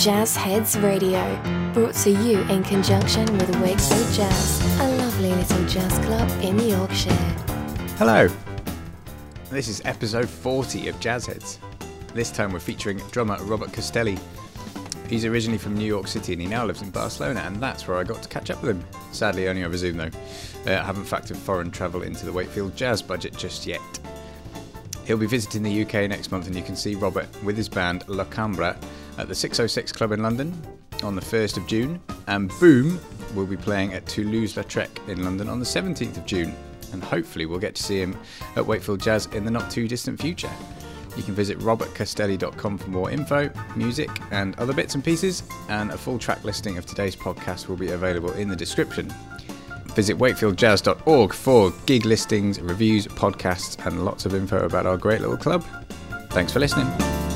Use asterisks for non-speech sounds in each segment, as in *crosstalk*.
Jazz Heads Radio, brought to you in conjunction with Wakefield Jazz, a lovely little jazz club in Yorkshire. Hello. This is episode 40 of Jazz Heads. This time we're featuring drummer Robert Castelli. He's originally from New York City and he now lives in Barcelona, and that's where I got to catch up with him. Sadly, only over Zoom though. Uh, I haven't factored foreign travel into the Wakefield Jazz budget just yet. He'll be visiting the UK next month, and you can see Robert with his band La Cambra at the 606 Club in London on the 1st of June, and Boom will be playing at Toulouse Lautrec in London on the 17th of June. And hopefully, we'll get to see him at Wakefield Jazz in the not too distant future. You can visit robertcastelli.com for more info, music, and other bits and pieces, and a full track listing of today's podcast will be available in the description. Visit wakefieldjazz.org for gig listings, reviews, podcasts, and lots of info about our great little club. Thanks for listening.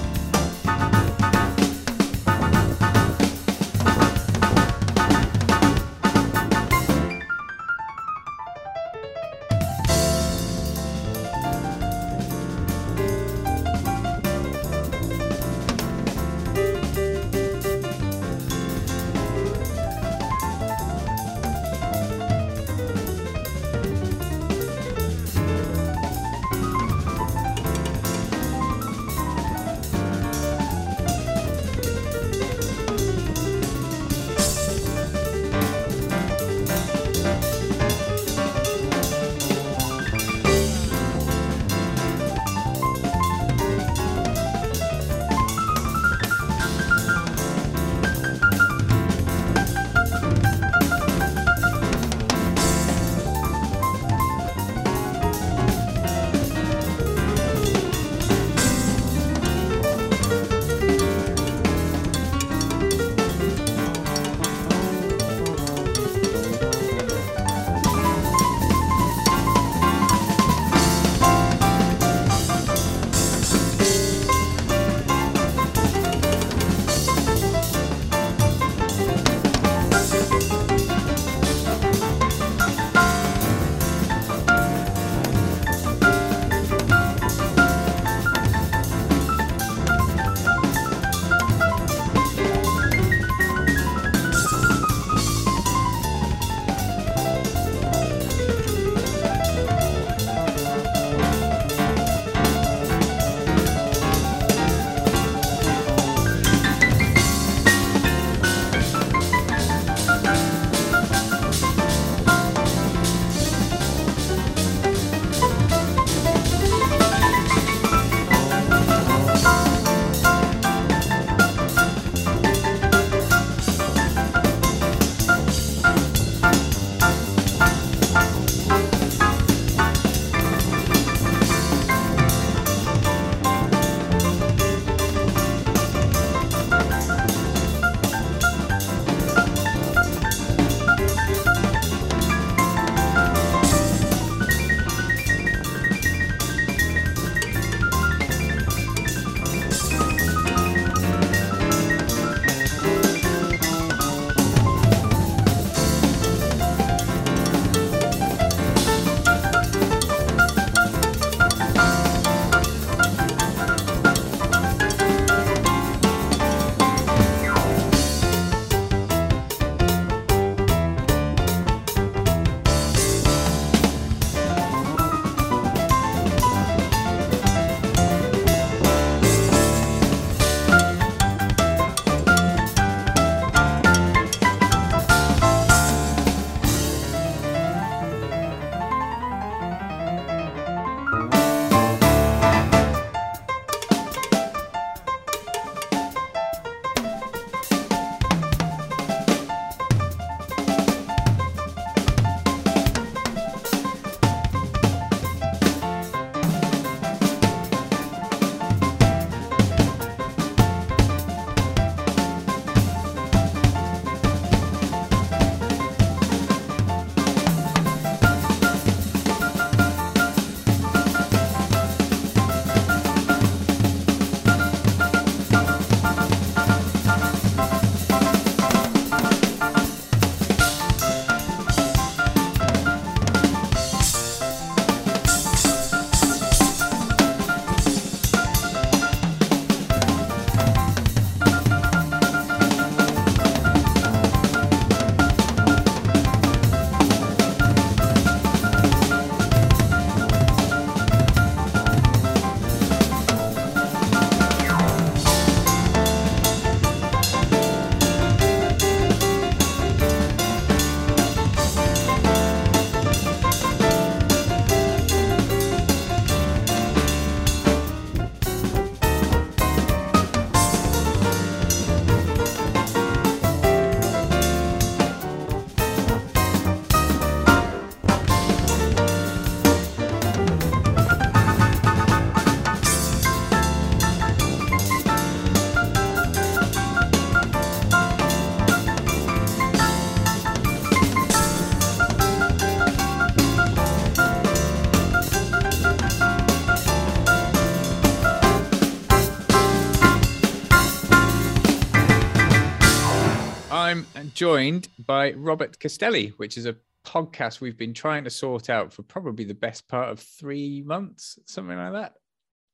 Joined by Robert Castelli, which is a podcast we've been trying to sort out for probably the best part of three months, something like that.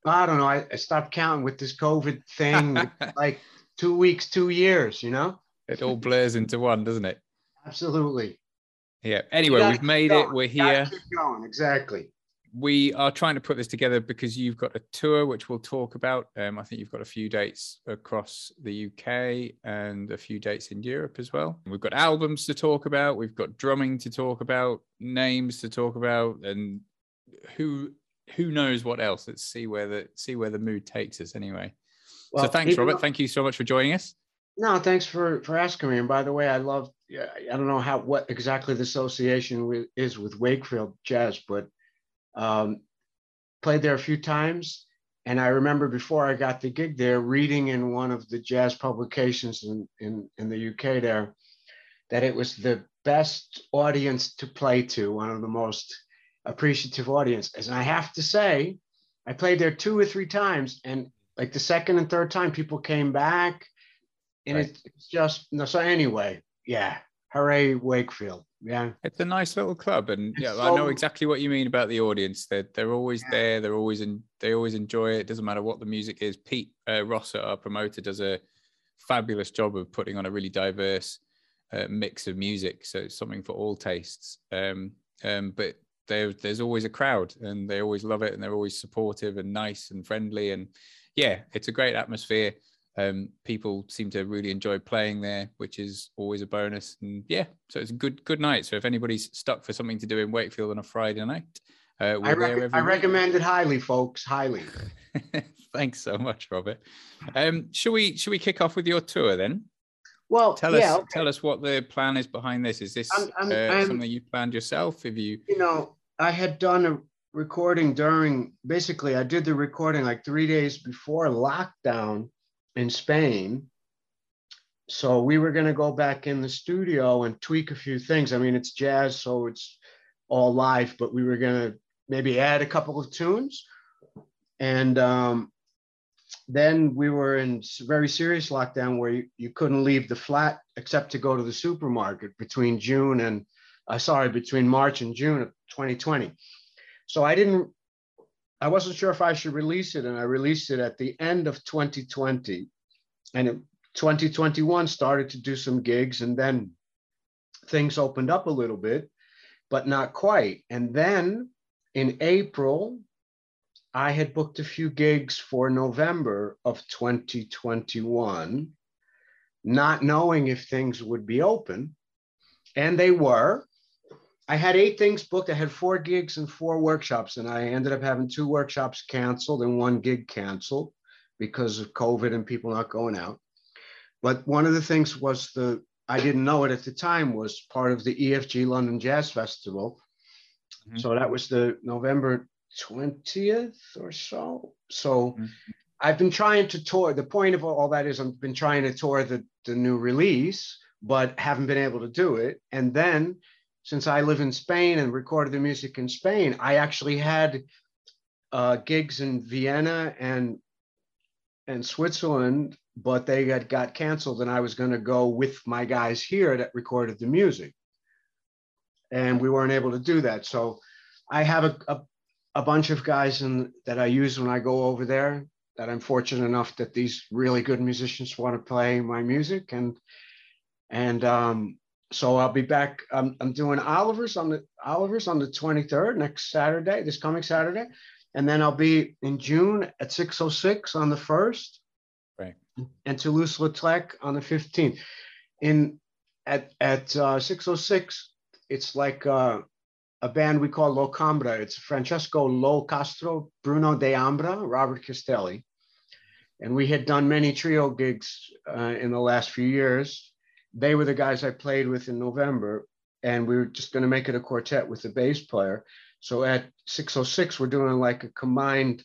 I don't know. I, I stopped counting with this COVID thing, *laughs* like two weeks, two years, you know? It all blurs into one, doesn't it? Absolutely. Yeah. Anyway, we've made it. We're here. Keep going. Exactly we are trying to put this together because you've got a tour which we'll talk about. Um, I think you've got a few dates across the UK and a few dates in Europe as well. We've got albums to talk about, we've got drumming to talk about, names to talk about, and who who knows what else. Let's see where the see where the mood takes us anyway. Well, so thanks, Robert. Thank you so much for joining us. No, thanks for for asking me. And by the way, I love I don't know how what exactly the association is with Wakefield Jazz, but um, played there a few times. And I remember before I got the gig there, reading in one of the jazz publications in, in, in the UK there, that it was the best audience to play to, one of the most appreciative audiences. And I have to say, I played there two or three times, and like the second and third time, people came back, and right. it's just no. So anyway, yeah, hooray, Wakefield. Yeah. It's a nice little club. And yeah, so, I know exactly what you mean about the audience. They're, they're always yeah. there. They're always in, they always enjoy it. it. Doesn't matter what the music is. Pete uh, Rosser, our promoter, does a fabulous job of putting on a really diverse uh, mix of music. So it's something for all tastes. Um, um, but there, there's always a crowd and they always love it and they're always supportive and nice and friendly. And yeah, it's a great atmosphere. Um, people seem to really enjoy playing there, which is always a bonus. And yeah, so it's a good good night. So if anybody's stuck for something to do in Wakefield on a Friday night, uh, I, rec- I recommend it highly, folks. Highly. *laughs* Thanks so much, Robert. Um, should we should we kick off with your tour then? Well, tell yeah, us okay. tell us what the plan is behind this. Is this I'm, I'm, uh, I'm, something you planned yourself? Have you? You know, I had done a recording during. Basically, I did the recording like three days before lockdown in Spain. So we were going to go back in the studio and tweak a few things. I mean, it's jazz, so it's all live, but we were going to maybe add a couple of tunes. And um, then we were in very serious lockdown where you, you couldn't leave the flat except to go to the supermarket between June and, uh, sorry, between March and June of 2020. So I didn't I wasn't sure if I should release it, and I released it at the end of 2020. And it, 2021 started to do some gigs, and then things opened up a little bit, but not quite. And then in April, I had booked a few gigs for November of 2021, not knowing if things would be open. And they were. I had eight things booked. I had four gigs and four workshops, and I ended up having two workshops canceled and one gig canceled because of COVID and people not going out. But one of the things was the I didn't know it at the time was part of the EFG London Jazz Festival. Mm-hmm. So that was the November 20th or so. So mm-hmm. I've been trying to tour. The point of all that is I've been trying to tour the, the new release, but haven't been able to do it. And then since I live in Spain and recorded the music in Spain, I actually had uh, gigs in Vienna and and Switzerland, but they got, got canceled, and I was going to go with my guys here that recorded the music, and we weren't able to do that. So I have a, a, a bunch of guys in, that I use when I go over there. That I'm fortunate enough that these really good musicians want to play my music, and and um, so I'll be back. I'm, I'm doing Oliver's on the Oliver's on the 23rd next Saturday, this coming Saturday, and then I'll be in June at 606 on the first, right, and Toulouse-Lautrec on the 15th. In at at uh, 606, it's like uh, a band we call Lo Cambra. It's Francesco Lo Castro, Bruno De Ambra, Robert Castelli, and we had done many trio gigs uh, in the last few years they were the guys I played with in November, and we were just going to make it a quartet with the bass player. So at 606, we're doing like a combined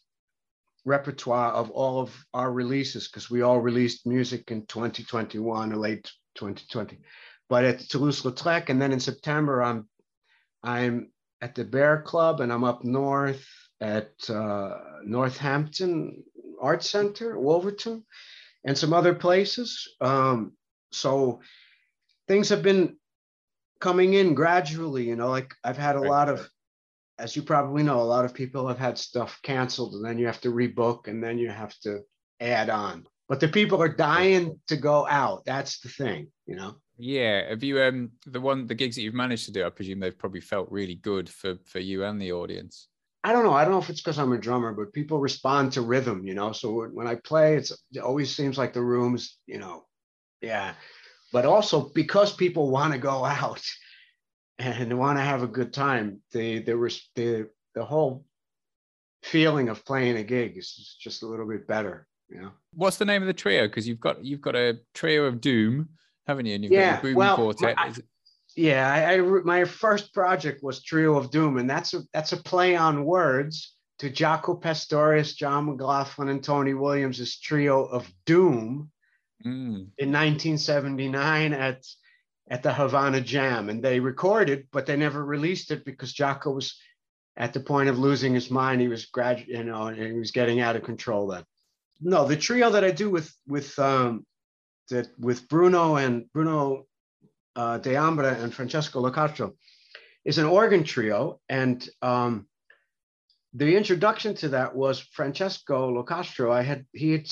repertoire of all of our releases because we all released music in 2021 or late 2020. But at Toulouse-Lautrec, and then in September, I'm I'm at the Bear Club, and I'm up north at uh, Northampton Art Center, Wolverton, and some other places. Um, so things have been coming in gradually. You know, like I've had a Right. lot of, as you probably know, a lot of people have had stuff canceled, and then you have to rebook, and then you have to add on. But the people are dying to go out. That's the thing, you know. Yeah. Have you um the one the gigs that you've managed to do? I presume they've probably felt really good for for you and the audience. I don't know. I don't know if it's because I'm a drummer, but people respond to rhythm, you know. So when- I play, it's it always seems like the rooms, you know, yeah. But also because people want to go out *laughs* and want to have a good time, the the res- the the whole feeling of playing a gig is just a little bit better, you know. What's the name of the trio? Because you've got you've got a trio of doom, haven't you? And you've Yeah, got boom well, quartet. I- Is it- Yeah, I, I my first project was Trio of Doom, and that's a that's a play on words to Jaco Pastorius, John McLaughlin, and Tony Williams' Trio of Doom Mm. in 1979 at at the Havana Jam, and they recorded, but they never released it because Jaco was at the point of losing his mind. He was grad, you know, and he was getting out of control then. No, the trio that I do with with um, that with Bruno and Bruno uh, De Ambra and Francesco Locastro is an organ trio, and um, the introduction to that was Francesco Locastro. I had he had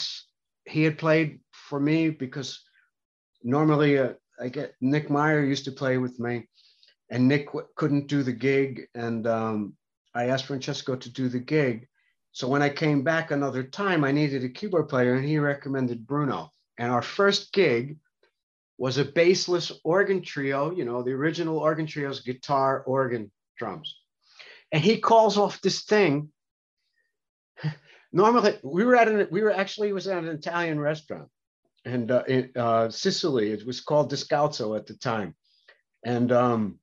he had played for me because normally uh, I get Nick Meyer used to play with me, and Nick w- couldn't do the gig, and um, I asked Francesco to do the gig. So when I came back another time, I needed a keyboard player, and he recommended Bruno. And our first gig was a bassless organ trio, you know, the original organ trios, guitar, organ, drums. And he calls off this thing. *laughs* Normally, we were at an, we were actually was at an Italian restaurant and uh, in uh, Sicily. It was called Descalzo at the time. And um,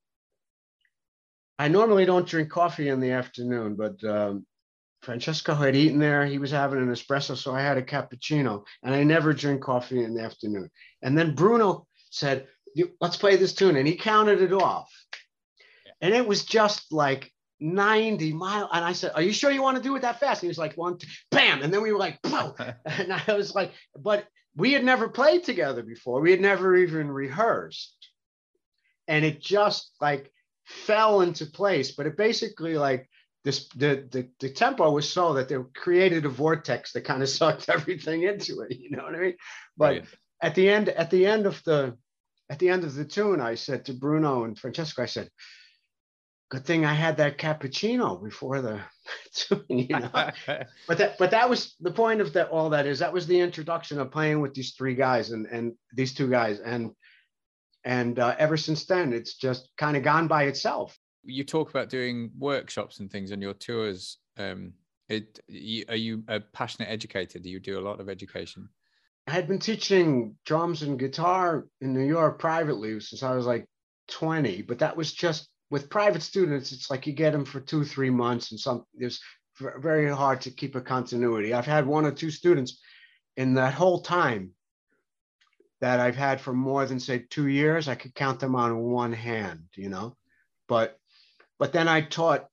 I normally don't drink coffee in the afternoon, but um, Francesco had eaten there. He was having an espresso, so I had a cappuccino. And I never drink coffee in the afternoon. And then Bruno said, "Let's play this tune," and he counted it off. And it was just like 90 mile. And I said, Are you sure you want to do it that fast? And he was like, one, two, bam. And then we were like, Pow. *laughs* And I was like, but we had never played together before. We had never even rehearsed. And it just like fell into place. But it basically like this the the, the tempo was so that they created a vortex that kind of *laughs* sucked everything into it. You know what I mean? But Brilliant. at the end, at the end of the at the end of the tune, I said to Bruno and Francesco, I said, good thing I had that cappuccino before the *laughs* you *laughs* know. *laughs* but that but that was the point of that all that is that was the introduction of playing with these three guys and and these two guys and and uh, ever since then it's just kind of gone by itself you talk about doing workshops and things on your tours. Um, it, you, are you a passionate educator? Do you do a lot of education? i had been teaching drums and guitar in new york privately since i was like 20 but that was just with private students it's like you get them for two three months and some v- very hard to keep a continuity. I've had one or two students in that whole time that i've had for more than say two years i could count them on one hand you know? But but then i taught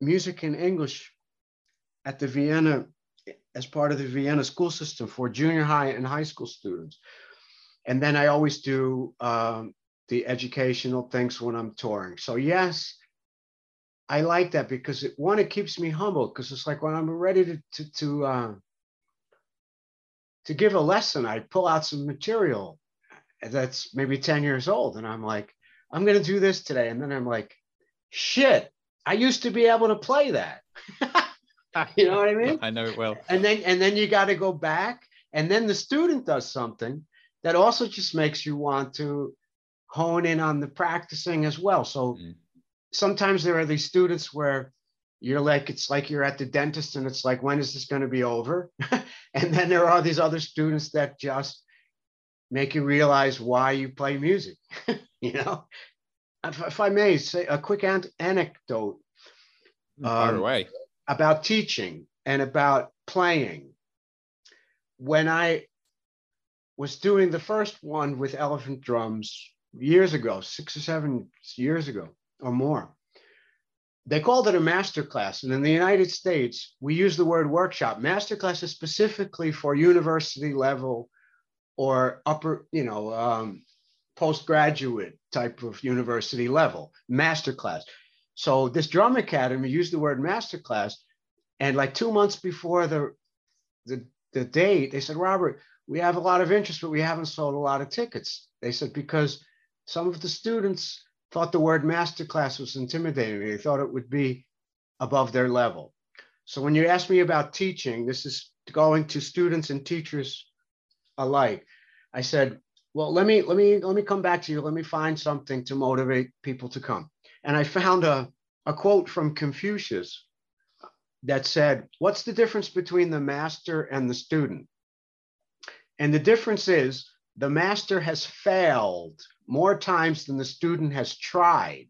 music and english at the vienna as part of the vienna school system for junior high and high school students. And then i always do um, the educational things when i'm touring. So yes i like that because it one it keeps me humble because it's like when i'm ready to to to, uh, to give a lesson i pull out some material that's maybe 10 years old and i'm like i'm going to do this today. And then i'm like shit i used to be able to play that. *laughs* You know what i mean? I know it well. and then and then you got to go back and then the student does something that also just makes you want to hone in on the practicing as well so Mm. sometimes there are these students where you're like it's like you're at the dentist and it's like when is this going to be over *laughs* and then there are these other students that just make you realize why you play music *laughs* you know if, if i may say a quick ant- anecdote Far Um, away. about teaching and about playing. When I was doing the first one with elephant drums years ago, six or seven years ago or more, they called it a master class. And in the United States, we use the word workshop. Master class is specifically for university level or upper, you know, um, postgraduate type of university level, master class. So this drum academy used the word master class. And like two months before the, the, the date, they said, Robert, we have a lot of interest, but we haven't sold a lot of tickets. They said, because some of the students thought the word master class was intimidating. They thought it would be above their level. So when you ask me about teaching, this is going to students and teachers alike. I said, well, let me let me let me come back to you. Let me find something to motivate people to come. And I found a, a quote from Confucius that said, What's the difference between the master and the student? And the difference is the master has failed more times than the student has tried.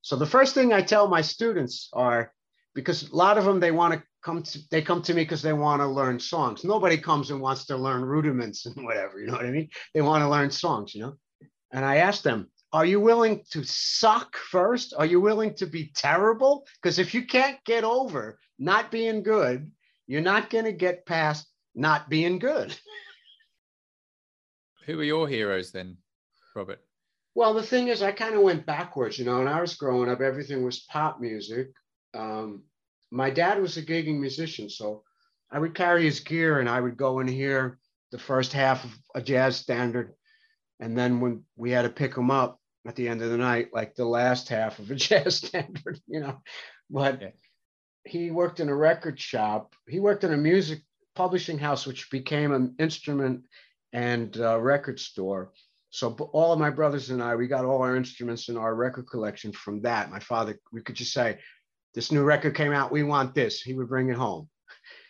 So the first thing I tell my students are because a lot of them they want to come to they come to me because they want to learn songs. Nobody comes and wants to learn rudiments *laughs* and whatever, you know what I mean? They want to learn songs, you know. And I ask them, are you willing to suck first? Are you willing to be terrible? Because if you can't get over not being good, you're not going to get past not being good. *laughs* Who are your heroes then, Robert? Well, the thing is, I kind of went backwards. You know, when I was growing up, everything was pop music. Um, my dad was a gigging musician, so I would carry his gear and I would go and hear the first half of a jazz standard. And then when we had to pick him up at the end of the night, like the last half of a *laughs* jazz standard, you know. But yeah. he worked in a record shop. He worked in a music publishing house, which became an instrument and uh, record store. So all of my brothers and I, we got all our instruments in our record collection from that. My father, we could just say, this new record came out, we want this. He would bring it home,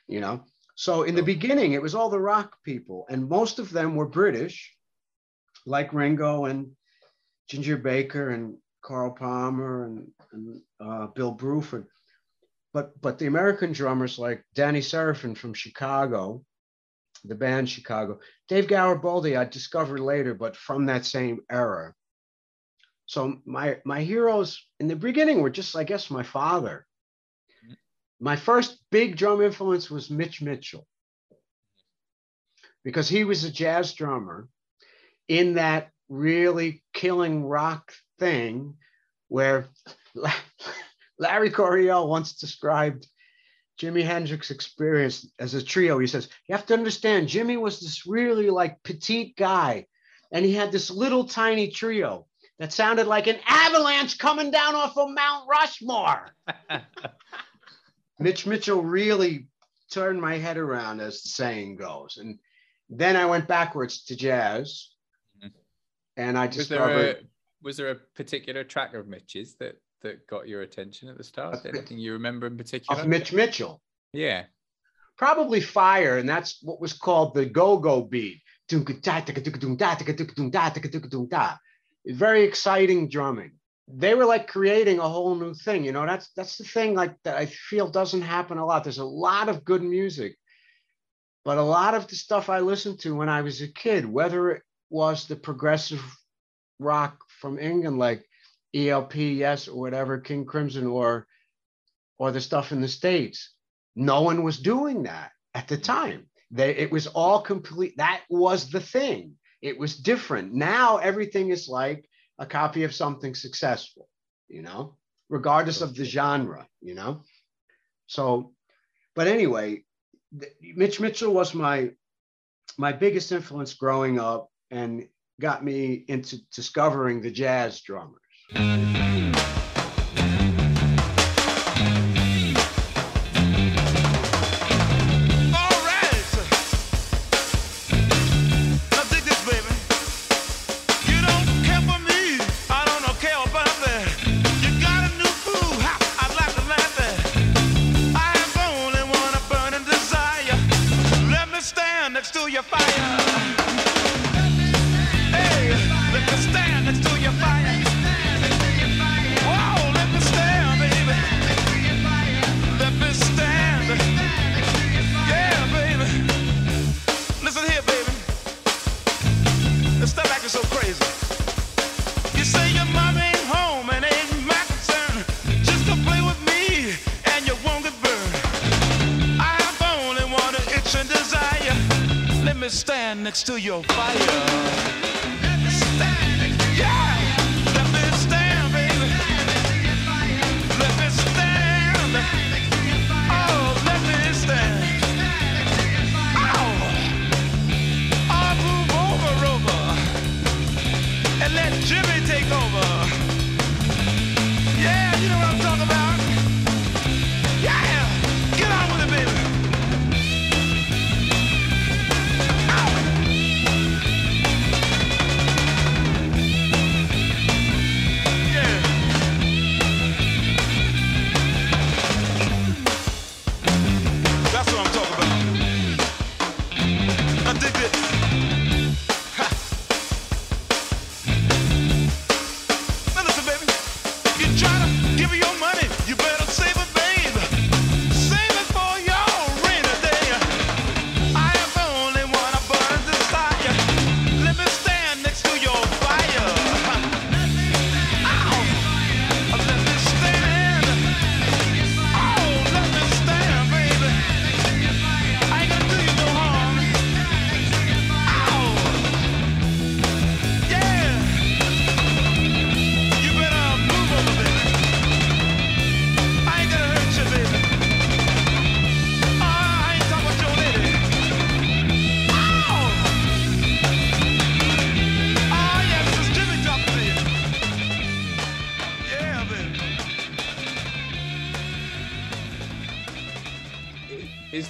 you know. So in the beginning, it was all the rock people, and most of them were British, like Ringo and Ginger Baker and Carl Palmer and, and uh, Bill Bruford. But but the American drummers like Danny Seraphine from Chicago, the band Chicago. Dave Garibaldi, I discovered later, but from that same era. So my my heroes in the beginning were just, I guess, my father. My first big drum influence was Mitch Mitchell because he was a jazz drummer in that really killing rock thing where *laughs* Larry Coryell once described Jimi Hendrix experience as a trio. He says, You have to understand, Jimi was this really like petite guy, and he had this little tiny trio that sounded like an avalanche coming down off of Mount Rushmore. *laughs* Mitch Mitchell really turned my head around, as the saying goes. And then I went backwards to jazz, mm-hmm. and I discovered. Was there, a, was there a particular track of Mitch's that that got your attention at the start? Anything you remember in particular? Of Mitch Mitchell. Yeah. Probably Fire, and that's what was called the go-go beat. Very exciting drumming. They were like creating a whole new thing. You know, that's that's the thing like that I feel doesn't happen a lot. There's a lot of good music, but a lot of the stuff I listened to when I was a kid, whether it was the progressive rock from England, like ELP, yes, or whatever, King Crimson, or or the stuff in the States. No one was doing that at the time. They, it was all complete. That was the thing. It was different. Now everything is like a copy of something successful, you know, regardless of the genre, you know. So, but anyway, Mitch Mitchell was my my biggest influence growing up and got me into discovering the jazz drummer. Stand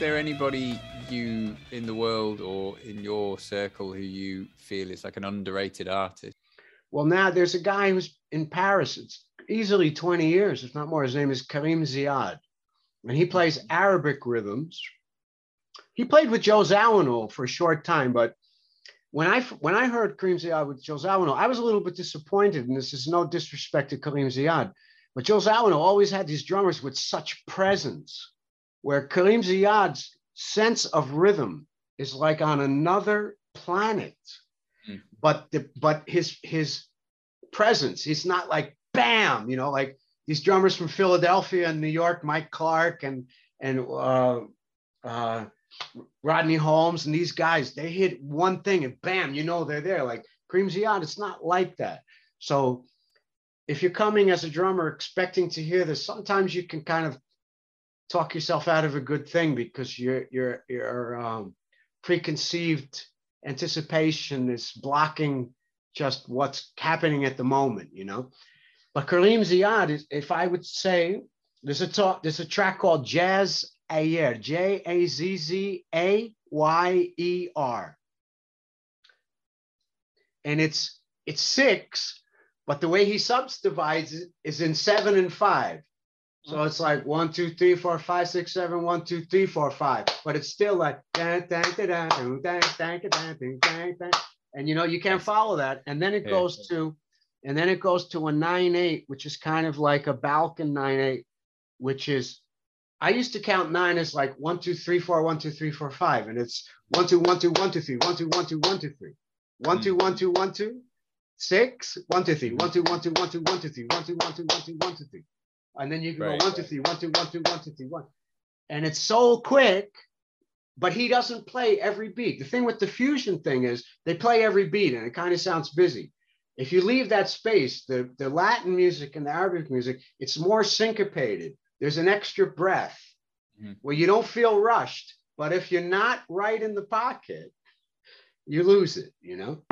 there anybody you in the world or in your circle who you feel is like an underrated artist? Well, now there's a guy who's in Paris. It's easily 20 years, if not more. His name is Karim Ziad, and he plays mm-hmm. Arabic rhythms. He played with Joe Zawinul for a short time, but when I when I heard Karim Ziad with Joe Zawinul, I was a little bit disappointed, and this is no disrespect to Karim Ziad, but Joe Zawinul always had these drummers with such presence, where Karim Ziad's sense of rhythm is like on another planet. Mm. But the but his his presence, he's not like bam, you know, like these drummers from Philadelphia and New York, Mike Clark and and uh, uh, Rodney Holmes and these guys, they hit one thing and bam, you know they're there. Like Karim Ziad, it's not like that. So if you're coming as a drummer expecting to hear this, sometimes you can kind of talk yourself out of a good thing because your your your um, preconceived anticipation is blocking just what's happening at the moment, you know. But Karim Ziad is, if I would say, there's a talk, there's a track called Jazz Ayer, J A Z Z A Y E R, and it's it's six, but the way he subdivides it is in seven and five. So it's like one, two, three, four, five, six, seven, one, two, three, four, five. But it's still like and you know you can't follow that. And then it goes to, and then it goes to a nine eight, which is kind of like a Balkan nine eight, which is I used to count nine as like one, two, three, four, one, two, three, four, five. And it's one, two, one, two, one, two, three, one, two, one, two, one, two, three. One, two, one, two, one, two, six, one, two, three, one, two, one, two, one, two, one, two, three, one, two, one, two, one, two, one, two, three and then you can right. go one, two, three, one, two, one, two, one, two, three, one. And it's so quick, but he doesn't play every beat. The thing with the fusion thing is they play every beat and it kind of sounds busy. If you leave that space, the, the Latin music and the Arabic music, it's more syncopated. There's an extra breath mm-hmm. where you don't feel rushed. But if you're not right in the pocket, you lose it, you know?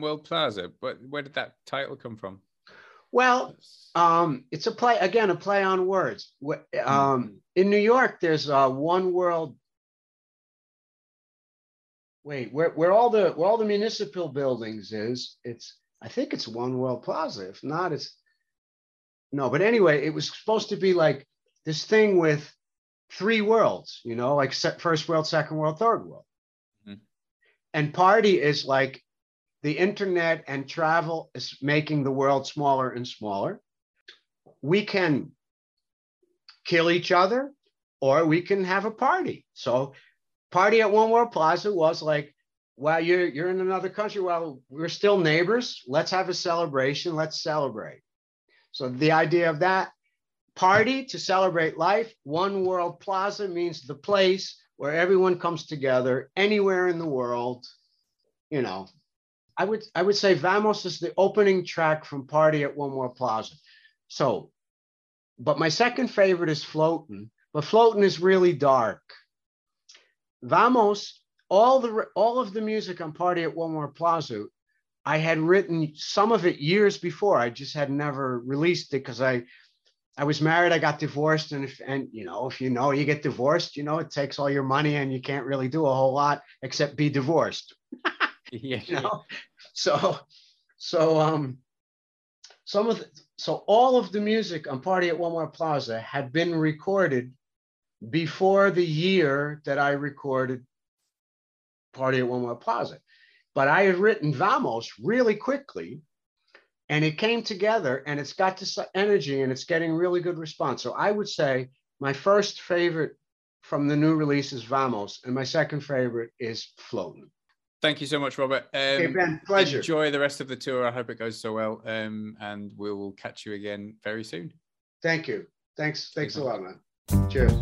World Plaza. But where did that title come from? Well, um, it's a play again, a play on words. Um, in New York, there's uh, one world. Wait, where, where all the where all the municipal buildings is, it's I think it's One World Plaza. If not, it's no. But anyway, it was supposed to be like this thing with three worlds, you know, like first world, second world, third world. Mhm. And party is like the internet and travel is making the world smaller and smaller. We can kill each other or we can have a party. So party at One World Plaza was like, well, you're you're in another country. Well, we're still neighbors. Let's have a celebration. Let's celebrate. So the idea of that party to celebrate life, One World Plaza means the place where everyone comes together anywhere in the world. You know, I would I would say Vamos is the opening track from Party at One World Plaza. So, but my second favorite is Floatin', but Floatin' is really dark. Vamos, all the all of the music on Party at One World Plaza, I had written some of it years before. I just had never released it because I I was married, I got divorced, and if and you know, if you know you get divorced, you know, it takes all your money and you can't really do a whole lot except be divorced *laughs* *laughs* yeah. you know? So so um some of the, so all of the music on party at one world plaza had been recorded before the year that i recorded party at one world plaza. But i had written vamos really quickly and it came together and it's got this energy and it's getting really good response. So i would say my first favorite from the new release is vamos and my second favorite is floating Thank you so much, Robert. Um, okay ben pleasure Enjoy the rest of the tour. I hope it goes so well. Um, and we'll catch you again very soon. Thank you. Thanks. Thanks a lot, man. Cheers.